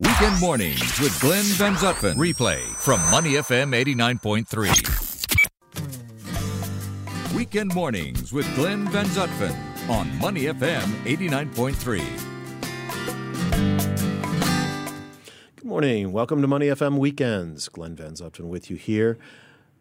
Weekend mornings with Glenn Van Zutphen. Replay from Money FM 89.3. Weekend mornings with Glenn Van Zutphen on Money FM 89.3. Good morning. Welcome to Money FM Weekends. Glenn Van Zutphen with you here.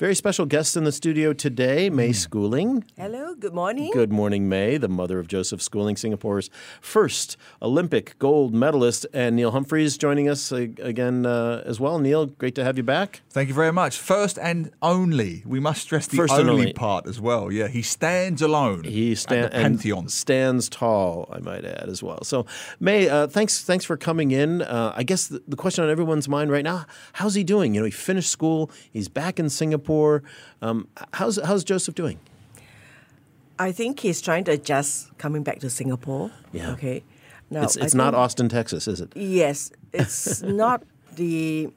Very special guest in the studio today, May Schooling. Hello, good morning. Good morning, May, the mother of Joseph Schooling, Singapore's first Olympic gold medalist, and Neil Humphreys joining us again uh, as well. Neil, great to have you back. Thank you very much. First and only. We must stress the First only, only. part as well. Yeah, he stands alone. He at stand, the pantheon. stands tall, I might add as well. So, May, uh, thanks thanks for coming in. Uh, I guess the, the question on everyone's mind right now: How's he doing? You know, he finished school. He's back in Singapore. Um, how's how's Joseph doing? I think he's trying to adjust coming back to Singapore. Yeah. Okay. Now, It's it's not Austin, Texas, is it? Yes, it's not the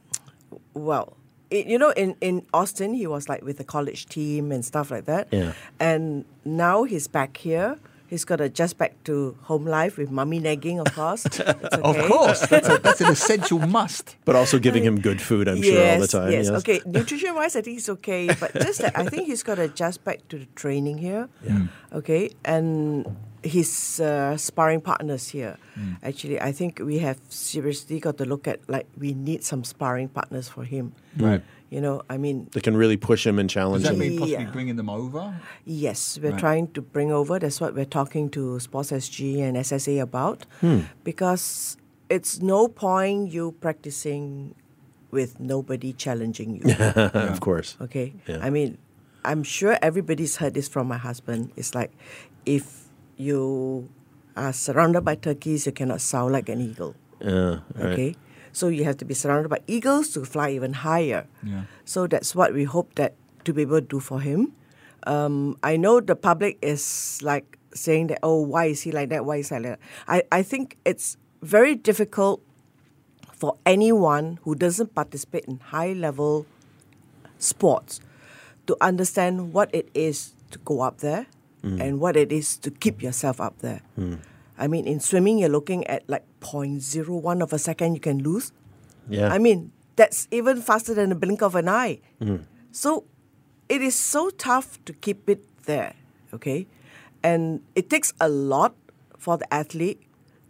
well. It, you know, in, in Austin, he was like with the college team and stuff like that. Yeah. And now he's back here. He's got to adjust back to home life with mummy nagging, of course. It's Of course, that's, a, that's an essential must. But also giving him good food, I'm sure, all the time. Yes, okay. Nutrition wise, I think it's okay, but just that I think he's got to adjust back to the training here. Yeah. Okay, and his uh, sparring partners here. Mm. Actually, I think we have seriously got to look at like we need some sparring partners for him. Right. You know, I mean, That can really push him and challenge him. Does challenge that him. mean possibly Yeah. bringing them over? Yes, we're Right. trying to bring over. That's what we're talking to Sports SG and SSA about. Hmm. Because it's no point you practicing with nobody challenging you. yeah. of course. Okay. Yeah. I mean, I'm sure everybody's heard this from my husband. It's like if you are surrounded by turkeys, you cannot sound like an eagle. Yeah, right. Okay. So you have to be surrounded by eagles to fly even higher. Yeah. So that's what we hope that to be able to do for him. Um, I know the public is like saying that, oh, why is he like that? Why is he like that? I, I think it's very difficult for anyone who doesn't participate in high level sports to understand what it is to go up there and what it is to keep yourself up there. I mean, in swimming, you're looking at like 0.01 of a second you can lose. Yeah. I mean, that's even faster than the blink of an eye. So it is so tough to keep it there, okay? And it takes a lot for the athlete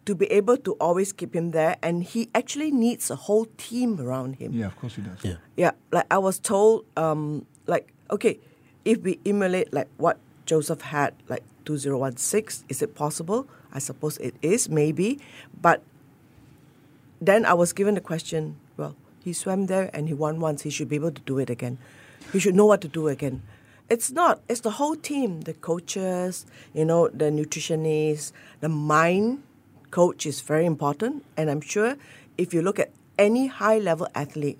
to be able to always keep him there, and he actually needs a whole team around him. Yeah, of course he does. Yeah. Yeah, like I was told, um, like, okay, if we emulate like what Joseph had, like 2016, is it possible? I suppose it is, maybe. But then I was given the question, well, he swam there and he won once, he should be able to do it again. He should know what to do again. It's not, it's the whole team, the coaches, you know, the nutritionists, the mind coach is very important. And I'm sure if you look at any high level athlete,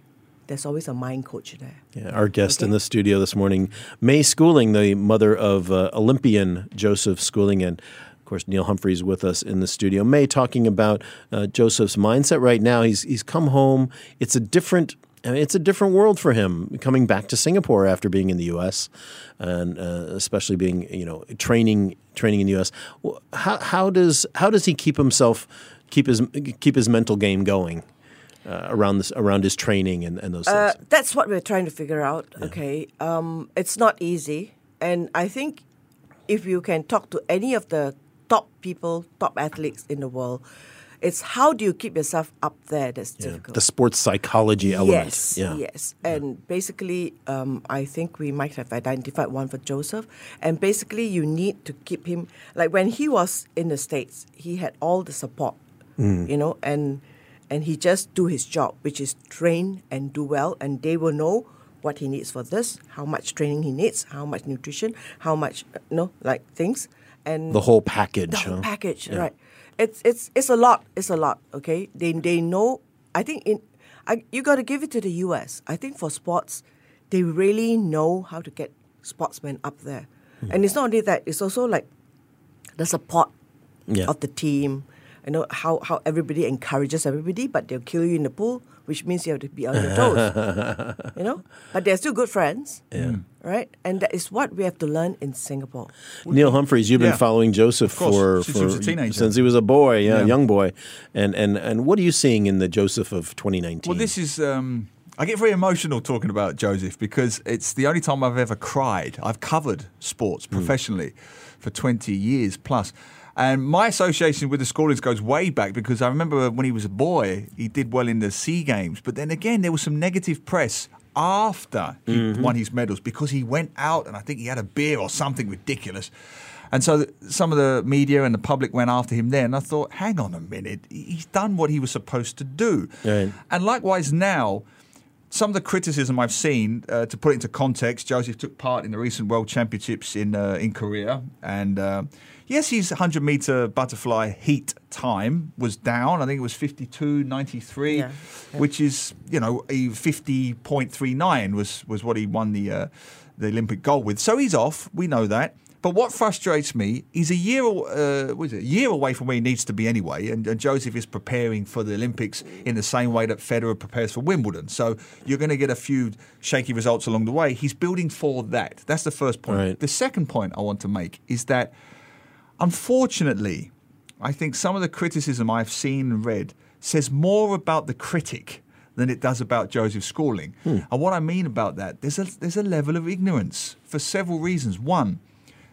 there's always a mind coach there. Yeah, our guest in the studio this morning, May Schooling, the mother of uh, Olympian Joseph Schooling, and of course Neil Humphreys with us in the studio. May talking about uh, Joseph's mindset right now. He's he's come home. It's a different. I mean, it's a different world for him coming back to Singapore after being in the U.S. and uh, especially being you know training training in the U.S. How, how does how does he keep himself keep his keep his mental game going uh, around this around his training and, and those things? Uh, that's what we're trying to figure out. Okay, um, it's not easy, and I think if you can talk to any of the top people, top athletes in the world, it's how do you keep yourself up there that's Yeah, difficult. the sports psychology element. Yes, yeah. yes. And basically, um, I think we might have identified one for Joseph. And basically, you need to keep him, like when he was in the States, he had all the support, Mm. you know, and and he just do his job, which is train and do well, and they will know what he needs for this, how much training he needs, how much nutrition, how much, uh, you know, like things. And The whole package. the whole huh? package, Yeah. right? It's it's it's a lot. It's a lot. Okay, they they know. I think in, I, you got to give it to the U.S. I think for sports, they really know how to get sportsmen up there, Hmm. and it's not only that. It's also like the support Yeah. of the team. You know how how everybody encourages everybody, but they'll kill you in the pool, which means you have to be on your toes. you know, but they're still good friends. Yeah. Right, and that is what we have to learn in Singapore. Neil Humphreys, you've been following Joseph course, for, since for he was a teenager. since he was a boy, yeah, Yeah. young boy, and and and what are you seeing in the Joseph of 2019? Well, this is. Um, I get very emotional talking about Joseph because it's the only time I've ever cried. I've covered sports professionally for 20 years plus. And my association with the Schoolings goes way back because I remember when he was a boy, he did well in the Sea Games. But then again, there was some negative press after he won his medals because he went out and I think he had a beer or something ridiculous. And so some of the media and the public went after him there. And I thought, hang on a minute, he's done what he was supposed to do. Right. And likewise now, some of the criticism I've seen, uh, to put it into context, Joseph took part in the recent World Championships in uh, in Korea, and uh, yes, his 100 meter butterfly heat time was down. I think it was 52.93, Yeah. which is you know a 50.39 was was what he won the uh, the Olympic gold with. So he's off. We know that. But what frustrates me, he's a year, uh, what is it, a year away from where he needs to be anyway, and, and Joseph is preparing for the Olympics in the same way that Federer prepares for Wimbledon. So you're going to get a few shaky results along the way. He's building for that. That's the first point. Right. The second point I want to make is that, unfortunately, I think some of the criticism I've seen and read says more about the critic than it does about Joseph Schooling. Hmm. And what I mean about that, there's a there's a level of ignorance for several reasons. One,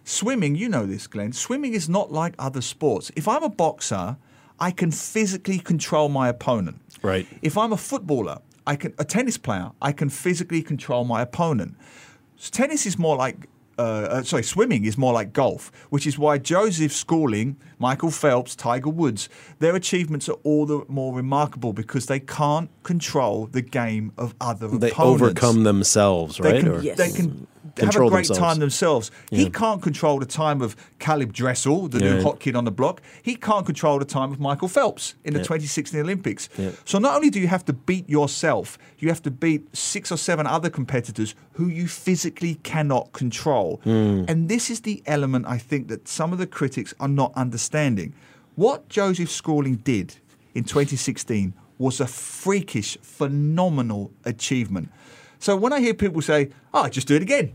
swimming, you know this, Glenn. Swimming is not like other sports. If I'm a boxer, I can physically control my opponent. Right. If I'm a footballer, I can a tennis player, I can physically control my opponent. Tennis is more like uh, uh, sorry, swimming is more like golf, which is why Joseph Schooling, Michael Phelps, Tiger Woods, their achievements are all the more remarkable because they can't control the game of other they opponents. They overcome themselves, They right? can, Or- Yes. they can Control have a great themselves. time themselves. He can't control the time of Caeleb Dressel, the Yeah. new hot kid on the block. He can't control the time of Michael Phelps in the Yeah. 2016 Olympics. Yeah. So not only do you have to beat yourself, you have to beat six or seven other competitors who you physically cannot control. Hmm. And this is the element I think that some of the critics are not understanding. What Joseph Schooling did in 2016 was a freakish, phenomenal achievement. So when I hear people say, "Oh, just do it again,"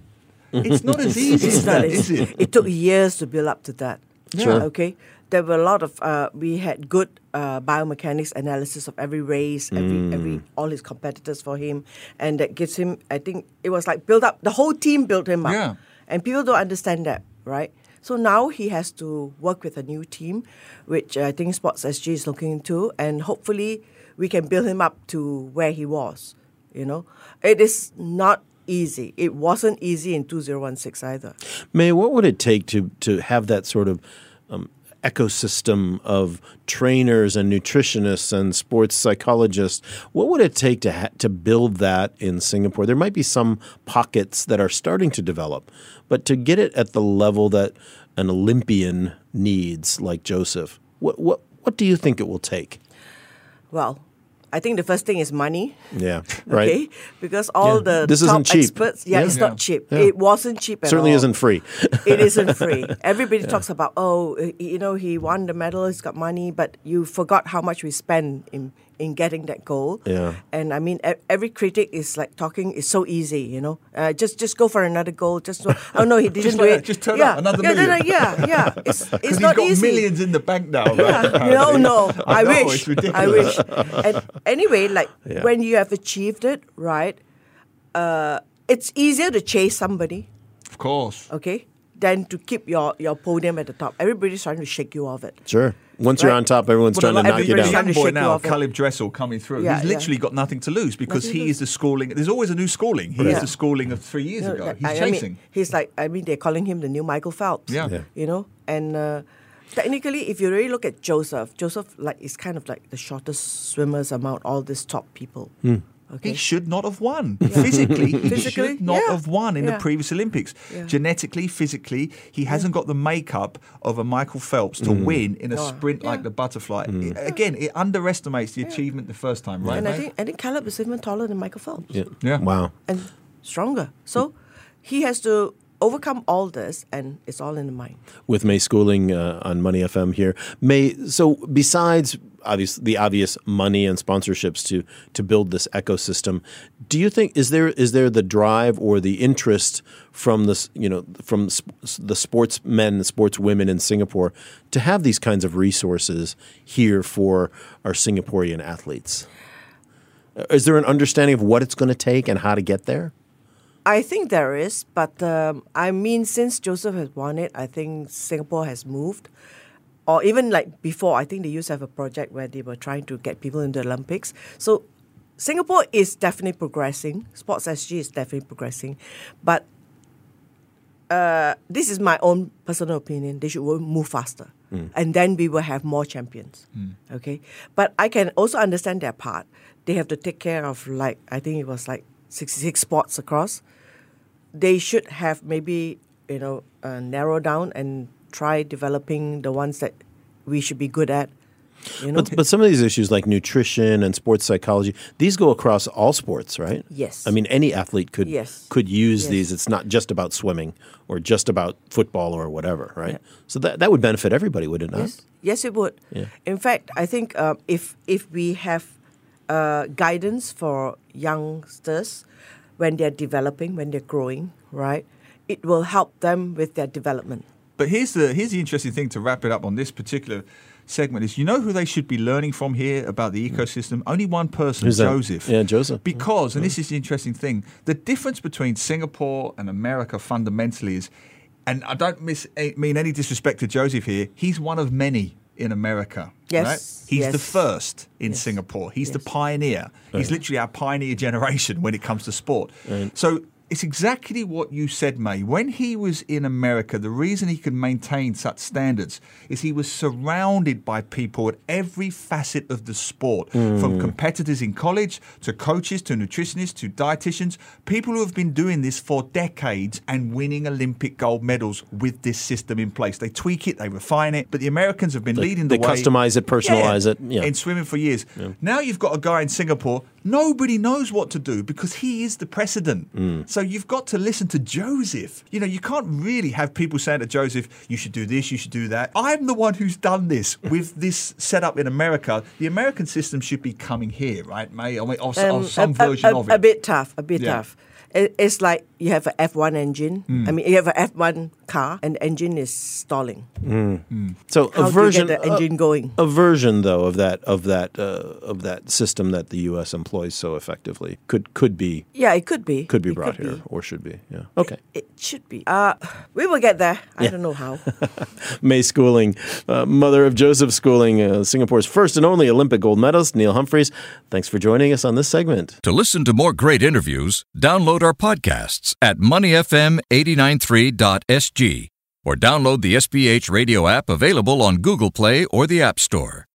it's not as easy as not that, it? It took years to build up to that. Sure. Okay. There were a lot of uh, we had good uh, biomechanics analysis of every race, every Mm. every all his competitors for him, and that gives him. I think it was like build up. The whole team built him up. Yeah. And people don't understand that, right? So now he has to work with a new team, which I think Sports SG is looking into, and hopefully we can build him up to where he was. You know, it is not easy. It wasn't easy in 2016 either. May, what would it take to to have that sort of um, ecosystem of trainers and nutritionists and sports psychologists? What would it take to ha- to build that in Singapore? There might be some pockets that are starting to develop, but to get it at the level that an Olympian needs, like Joseph, what what what do you think it will take? Well, I think the first thing is money. Yeah, right. Okay, because all Yeah. the This top isn't cheap. experts, yeah, Yeah. it's Yeah. not cheap. Yeah. It wasn't cheap at Certainly all. isn't free. it isn't free. Everybody talks about, oh, you know, he won the medal, he's got money, but you forgot how much we spend in in getting that goal. Yeah. And I mean, every critic is like talking is so easy, you know. Uh, just just go for another goal. Just oh no, he didn't do it. just turn yeah. up, another yeah, million. yeah, yeah. It's Because it's he's not got easy. millions in the bank now. right? no, no. I, know, wish. it's. I wish. And anyway, like Yeah. when you have achieved it, right? Uh, it's easier to chase somebody, Of course. okay, than to keep your your podium at the top. Everybody's trying to shake you off it. Sure. Once you're on top, everyone's Well, trying to knock you down. Trying young to boy shake now, off. Caeleb Dressel, coming through. Yeah, he's yeah. literally got nothing to lose because Nothing he lose. is the schooling. There's always a new schooling. He Yeah. is the schooling of three years You know, ago. He's I- I mean, chasing. he's like, I mean, they're calling him the new Michael Phelps. Yeah. Yeah. You know, and uh, technically, if you really look at Joseph, Joseph like is kind of like the shortest swimmers among all these top people. Hmm. Okay. He should not have won. Physically, he Physically, should not yeah. have won in the previous Olympics. Yeah. Genetically, physically, he hasn't got the makeup of a Michael Phelps to mm. win in a Oh, sprint like the butterfly. Mm. It- again, it underestimates the achievement the first time, right? and I think I think Caeleb is even taller than Michael Phelps. Yeah. Yeah. Wow. and stronger. So he has to overcome all this, and it's all in the mind. with May Schooling uh, on Money FM here. May so besides obvious the obvious money and sponsorships to to build this ecosystem, do you think is there is there the drive or the interest from this you know from the sportsmen and sportswomen in Singapore to have these kinds of resources here for our Singaporean athletes? Is there an understanding of what it's going to take and how to get there? I think there is, but um, I mean, since Joseph has won it, I think Singapore has moved. Or even like before, I think they used to have a project where they were trying to get people into the Olympics. So Singapore is definitely progressing. Sports SG is definitely progressing. But uh, this is my own personal opinion. They should move faster. And then we will have more champions. Okay? But I can also understand their part. They have to take care of, like, I think it was like 66 sports across they should have maybe you know uh, narrow down and try developing the ones that we should be good at. You know, But, but some of these issues like nutrition and sports psychology, these go across all sports, right? Yes. I mean, any athlete could Yes. could use Yes. these. It's not just about swimming or just about football or whatever, right? Yeah. So that that would benefit everybody, would it not? yes, yes, it would. Yeah. In fact, I think uh, if if we have uh, guidance for youngsters when they're developing, when they're growing, right, it will help them with their development. But here's the here's the interesting thing to wrap it up on this particular segment is you know who they should be learning from here about the ecosystem? Only one person, Who's that? Joseph. Yeah, Joseph. Because, and this is the interesting thing, the difference between Singapore and America fundamentally is, and I don't miss, eh, mean any disrespect to Joseph here, he's one of many in America. Yes, Right? He's the first in Yes, Singapore. He's the yes. pioneer. He's literally our pioneer generation when it comes to sport. So it's exactly what you said, May. When he was in America, the reason he could maintain such standards is he was surrounded by people at every facet of the sport, from mm. competitors in college to coaches to nutritionists to dietitians, people who have been doing this for decades and winning Olympic gold medals with this system in place. They tweak it, they refine it, but the Americans have been leading they the way. customize it, personalize it, yeah. In swimming for years. Now you've got a guy in Singapore, nobody knows what to do because he is the precedent. Mm. So you've got to listen to Joseph. You know, you can't really have people saying to Joseph, you should do this, you should do that. I'm the one who's done this with this setup in America. The American system should be coming here, right, May? I mean, or, or Um, some a, version a, of it. a bit tough, a bit Yeah. tough. It's like you have an F1 engine. Hmm. I mean, you have an F1 car, and the engine is stalling. So How a version, do you get the engine a, going? a version though of that of that uh, of that system that the U.S. employs so effectively could could be Yeah, it could be. could be It brought could here be. or should be. Yeah. Okay. It should be. Uh, we will get there. I don't know how. May Schooling, uh, mother of Joseph Schooling, uh, Singapore's first and only Olympic gold medalist, Neil Humphreys. Thanks for joining us on this segment. To listen to more great interviews, download our podcasts at moneyfm893.sg or download the SPH radio app available on Google Play or the App Store.